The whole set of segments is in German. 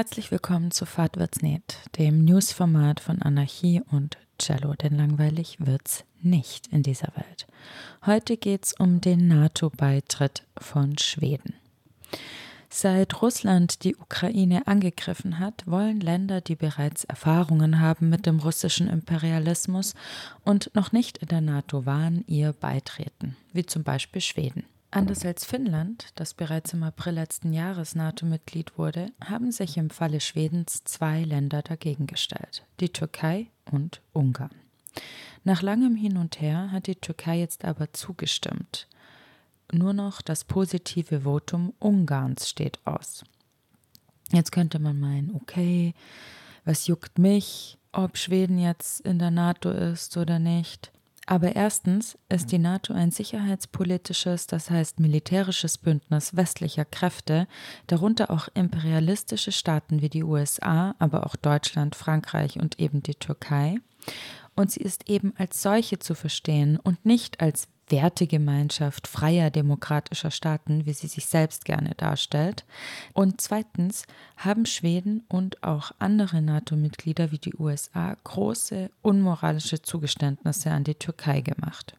Herzlich willkommen zu Fahrt wird's nicht, dem Newsformat von Anarchie und Cello, denn langweilig wird's nicht in dieser Welt. Heute geht's um den NATO-Beitritt von Schweden. Seit Russland die Ukraine angegriffen hat, wollen Länder, die bereits Erfahrungen haben mit dem russischen Imperialismus und noch nicht in der NATO waren, ihr beitreten, wie zum Beispiel Schweden. Anders als Finnland, das bereits im April letzten Jahres NATO-Mitglied wurde, haben sich im Falle Schwedens zwei Länder dagegen gestellt, die Türkei und Ungarn. Nach langem Hin und Her hat die Türkei jetzt aber zugestimmt. Nur noch das positive Votum Ungarns steht aus. Jetzt könnte man meinen, okay, was juckt mich, ob Schweden jetzt in der NATO ist oder nicht? Aber erstens ist die NATO ein sicherheitspolitisches, das heißt militärisches Bündnis westlicher Kräfte, darunter auch imperialistische Staaten wie die USA, aber auch Deutschland, Frankreich und eben die Türkei. Und sie ist eben als solche zu verstehen und nicht als Wertegemeinschaft freier demokratischer Staaten, wie sie sich selbst gerne darstellt. Und zweitens haben Schweden und auch andere NATO-Mitglieder wie die USA große unmoralische Zugeständnisse an die Türkei gemacht.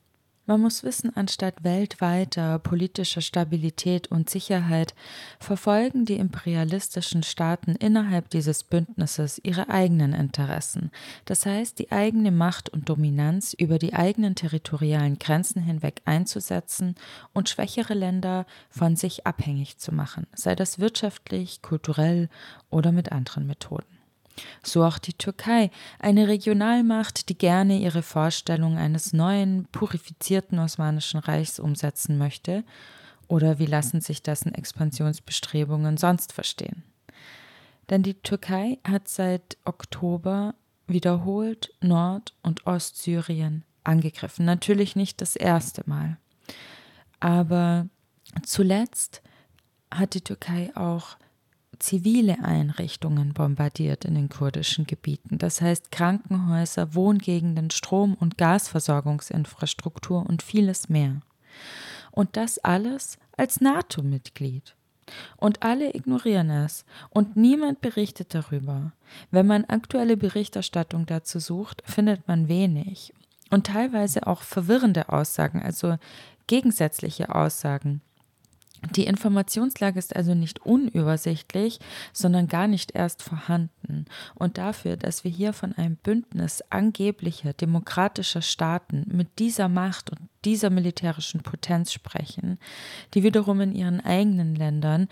Man muss wissen, anstatt weltweiter politischer Stabilität und Sicherheit verfolgen die imperialistischen Staaten innerhalb dieses Bündnisses ihre eigenen Interessen, das heißt die eigene Macht und Dominanz über die eigenen territorialen Grenzen hinweg einzusetzen und schwächere Länder von sich abhängig zu machen, sei das wirtschaftlich, kulturell oder mit anderen Methoden. So auch die Türkei, eine Regionalmacht, die gerne ihre Vorstellung eines neuen, purifizierten Osmanischen Reichs umsetzen möchte. Oder wie lassen sich dessen Expansionsbestrebungen sonst verstehen? Denn die Türkei hat seit Oktober wiederholt Nord- und Ostsyrien angegriffen. Natürlich nicht das erste Mal. Aber zuletzt hat die Türkei auch zivile Einrichtungen bombardiert in den kurdischen Gebieten, das heißt Krankenhäuser, Wohngegenden, Strom- und Gasversorgungsinfrastruktur und vieles mehr. Und das alles als NATO-Mitglied. Und alle ignorieren es und niemand berichtet darüber. Wenn man aktuelle Berichterstattung dazu sucht, findet man wenig und teilweise auch verwirrende Aussagen, also gegensätzliche Aussagen. Die Informationslage ist also nicht unübersichtlich, sondern gar nicht erst vorhanden. Und dafür, dass wir hier von einem Bündnis angeblicher demokratischer Staaten mit dieser Macht und dieser militärischen Potenz sprechen, die wiederum in ihren eigenen Ländern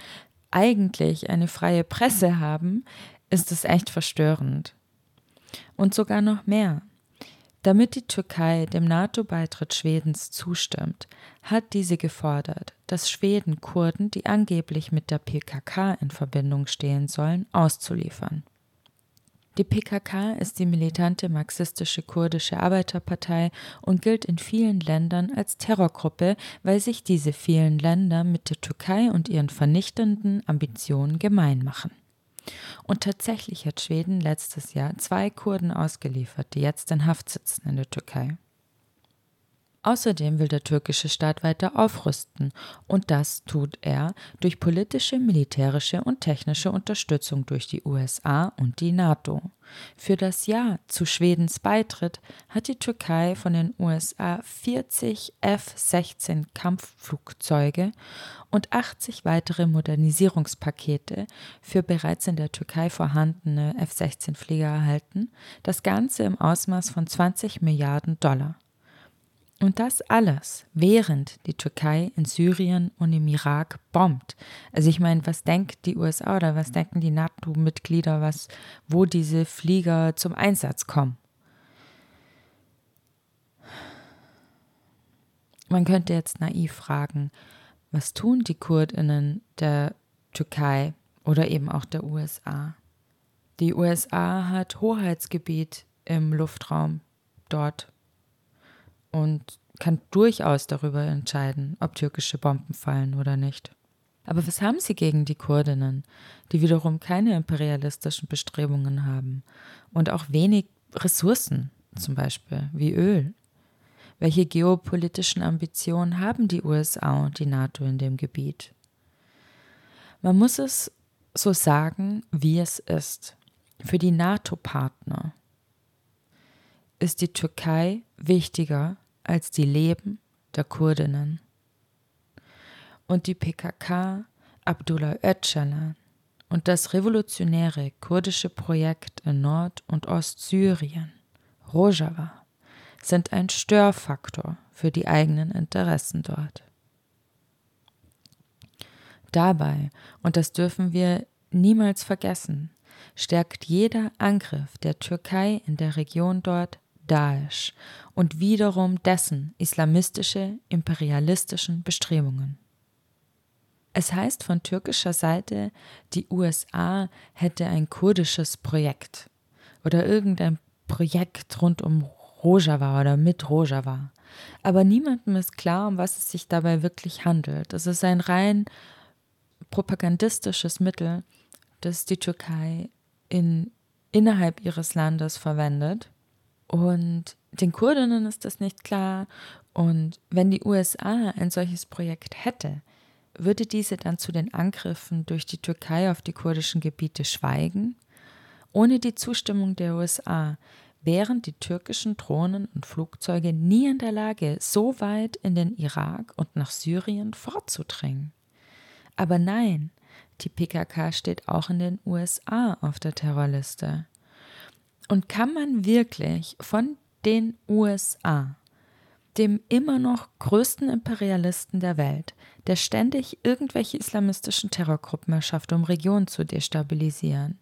eigentlich eine freie Presse haben, ist es echt verstörend. Und sogar noch mehr. Damit die Türkei dem NATO-Beitritt Schwedens zustimmt, hat diese gefordert, dass Schweden Kurden, die angeblich mit der PKK in Verbindung stehen sollen, auszuliefern. Die PKK ist die militante marxistische kurdische Arbeiterpartei und gilt in vielen Ländern als Terrorgruppe, weil sich diese vielen Länder mit der Türkei und ihren vernichtenden Ambitionen gemein machen. Und tatsächlich hat Schweden letztes Jahr zwei Kurden ausgeliefert, die jetzt in Haft sitzen in der Türkei. Außerdem will der türkische Staat weiter aufrüsten, und das tut er durch politische, militärische und technische Unterstützung durch die USA und die NATO. Für das Ja zu Schwedens Beitritt hat die Türkei von den USA 40 F-16 Kampfflugzeuge und 80 weitere Modernisierungspakete für bereits in der Türkei vorhandene F-16 Flieger erhalten, das Ganze im Ausmaß von 20 Milliarden Dollar. Und das alles, während die Türkei in Syrien und im Irak bombt. Also ich meine, was denkt die USA oder was denken die NATO-Mitglieder, was, wo diese Flieger zum Einsatz kommen? Man könnte jetzt naiv fragen, was tun die Kurdinnen der Türkei oder eben auch der USA? Die USA hat Hoheitsgebiet im Luftraum dort und kann durchaus darüber entscheiden, ob türkische Bomben fallen oder nicht. Aber was haben sie gegen die Kurdinnen, die wiederum keine imperialistischen Bestrebungen haben und auch wenig Ressourcen, zum Beispiel wie Öl? Welche geopolitischen Ambitionen haben die USA und die NATO in dem Gebiet? Man muss es so sagen, wie es ist. Für die NATO-Partner ist die Türkei wichtiger als die Leben der Kurdinnen. Und die PKK, Abdullah Öcalan und das revolutionäre kurdische Projekt in Nord- und Ostsyrien, Rojava, sind ein Störfaktor für die eigenen Interessen dort. Dabei, und das dürfen wir niemals vergessen, stärkt jeder Angriff der Türkei in der Region dort Daesh und wiederum dessen islamistische, imperialistischen Bestrebungen. Es heißt von türkischer Seite, die USA hätte ein kurdisches Projekt oder irgendein Projekt rund um Rojava oder mit Rojava. Aber niemandem ist klar, um was es sich dabei wirklich handelt. Es ist ein rein propagandistisches Mittel, das die Türkei in, innerhalb ihres Landes verwendet. Und den Kurdinnen ist das nicht klar. Und wenn die USA ein solches Projekt hätte, würde diese dann zu den Angriffen durch die Türkei auf die kurdischen Gebiete schweigen? Ohne die Zustimmung der USA wären die türkischen Drohnen und Flugzeuge nie in der Lage, so weit in den Irak und nach Syrien vorzudringen. Aber nein, die PKK steht auch in den USA auf der Terrorliste. Und kann man wirklich von den USA dem immer noch größten Imperialisten der Welt, der ständig irgendwelche islamistischen Terrorgruppen erschafft, um Regionen zu destabilisieren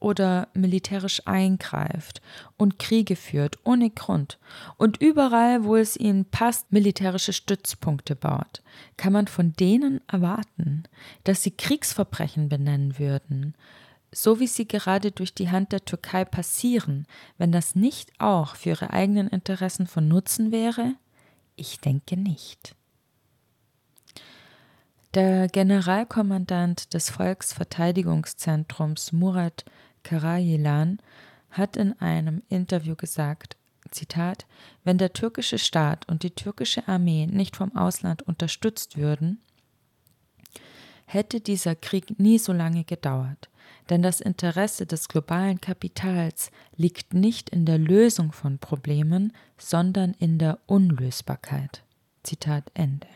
oder militärisch eingreift und Kriege führt ohne Grund und überall, wo es ihnen passt, militärische Stützpunkte baut, kann man von denen erwarten, dass sie Kriegsverbrechen benennen würden, so wie sie gerade durch die Hand der Türkei passieren, wenn das nicht auch für ihre eigenen Interessen von Nutzen wäre? Ich denke nicht. Der Generalkommandant des Volksverteidigungszentrums Murat Karayilan hat in einem Interview gesagt, Zitat, wenn der türkische Staat und die türkische Armee nicht vom Ausland unterstützt würden, hätte dieser Krieg nie so lange gedauert. Denn das Interesse des globalen Kapitals liegt nicht in der Lösung von Problemen, sondern in der Unlösbarkeit. Zitat Ende.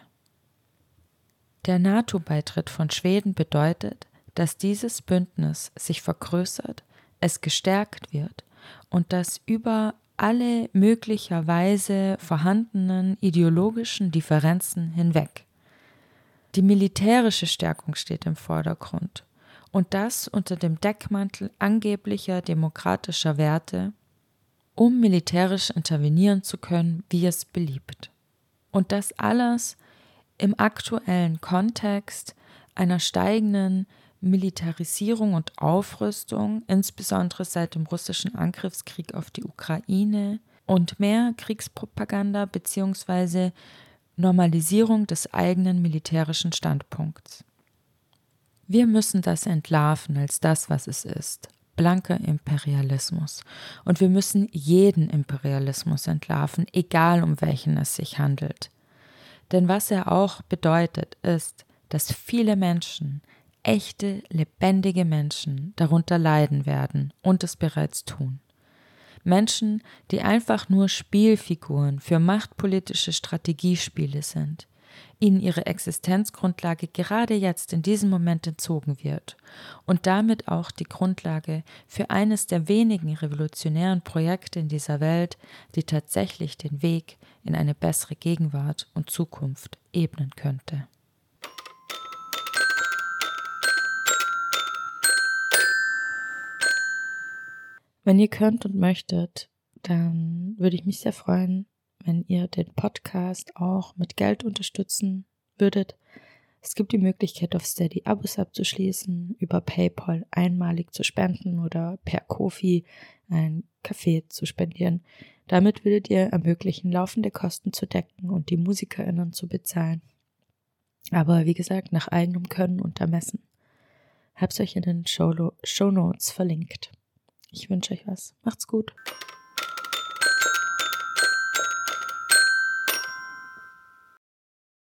Der NATO-Beitritt von Schweden bedeutet, dass dieses Bündnis sich vergrößert, es gestärkt wird und dass über alle möglicherweise vorhandenen ideologischen Differenzen hinweg. Die militärische Stärkung steht im Vordergrund und das unter dem Deckmantel angeblicher demokratischer Werte, um militärisch intervenieren zu können, wie es beliebt. Und das alles im aktuellen Kontext einer steigenden Militarisierung und Aufrüstung, insbesondere seit dem russischen Angriffskrieg auf die Ukraine und mehr Kriegspropaganda bzw. Normalisierung des eigenen militärischen Standpunkts. Wir müssen das entlarven als das, was es ist. Blanker Imperialismus. Und wir müssen jeden Imperialismus entlarven, egal um welchen es sich handelt. Denn was er auch bedeutet, ist, dass viele Menschen, echte, lebendige Menschen darunter leiden werden und es bereits tun. Menschen, die einfach nur Spielfiguren für machtpolitische Strategiespiele sind, ihnen ihre Existenzgrundlage gerade jetzt in diesem Moment entzogen wird und damit auch die Grundlage für eines der wenigen revolutionären Projekte in dieser Welt, die tatsächlich den Weg in eine bessere Gegenwart und Zukunft ebnen könnte. Wenn ihr könnt und möchtet, dann würde ich mich sehr freuen, wenn ihr den Podcast auch mit Geld unterstützen würdet. Es gibt die Möglichkeit, auf Steady Abos abzuschließen, über PayPal einmalig zu spenden oder per Kofi ein Kaffee zu spendieren. Damit würdet ihr ermöglichen, laufende Kosten zu decken und die MusikerInnen zu bezahlen. Aber wie gesagt, nach eigenem Können und Ermessen. Hab's euch in den Show Notes verlinkt. Ich wünsche euch was. Macht's gut.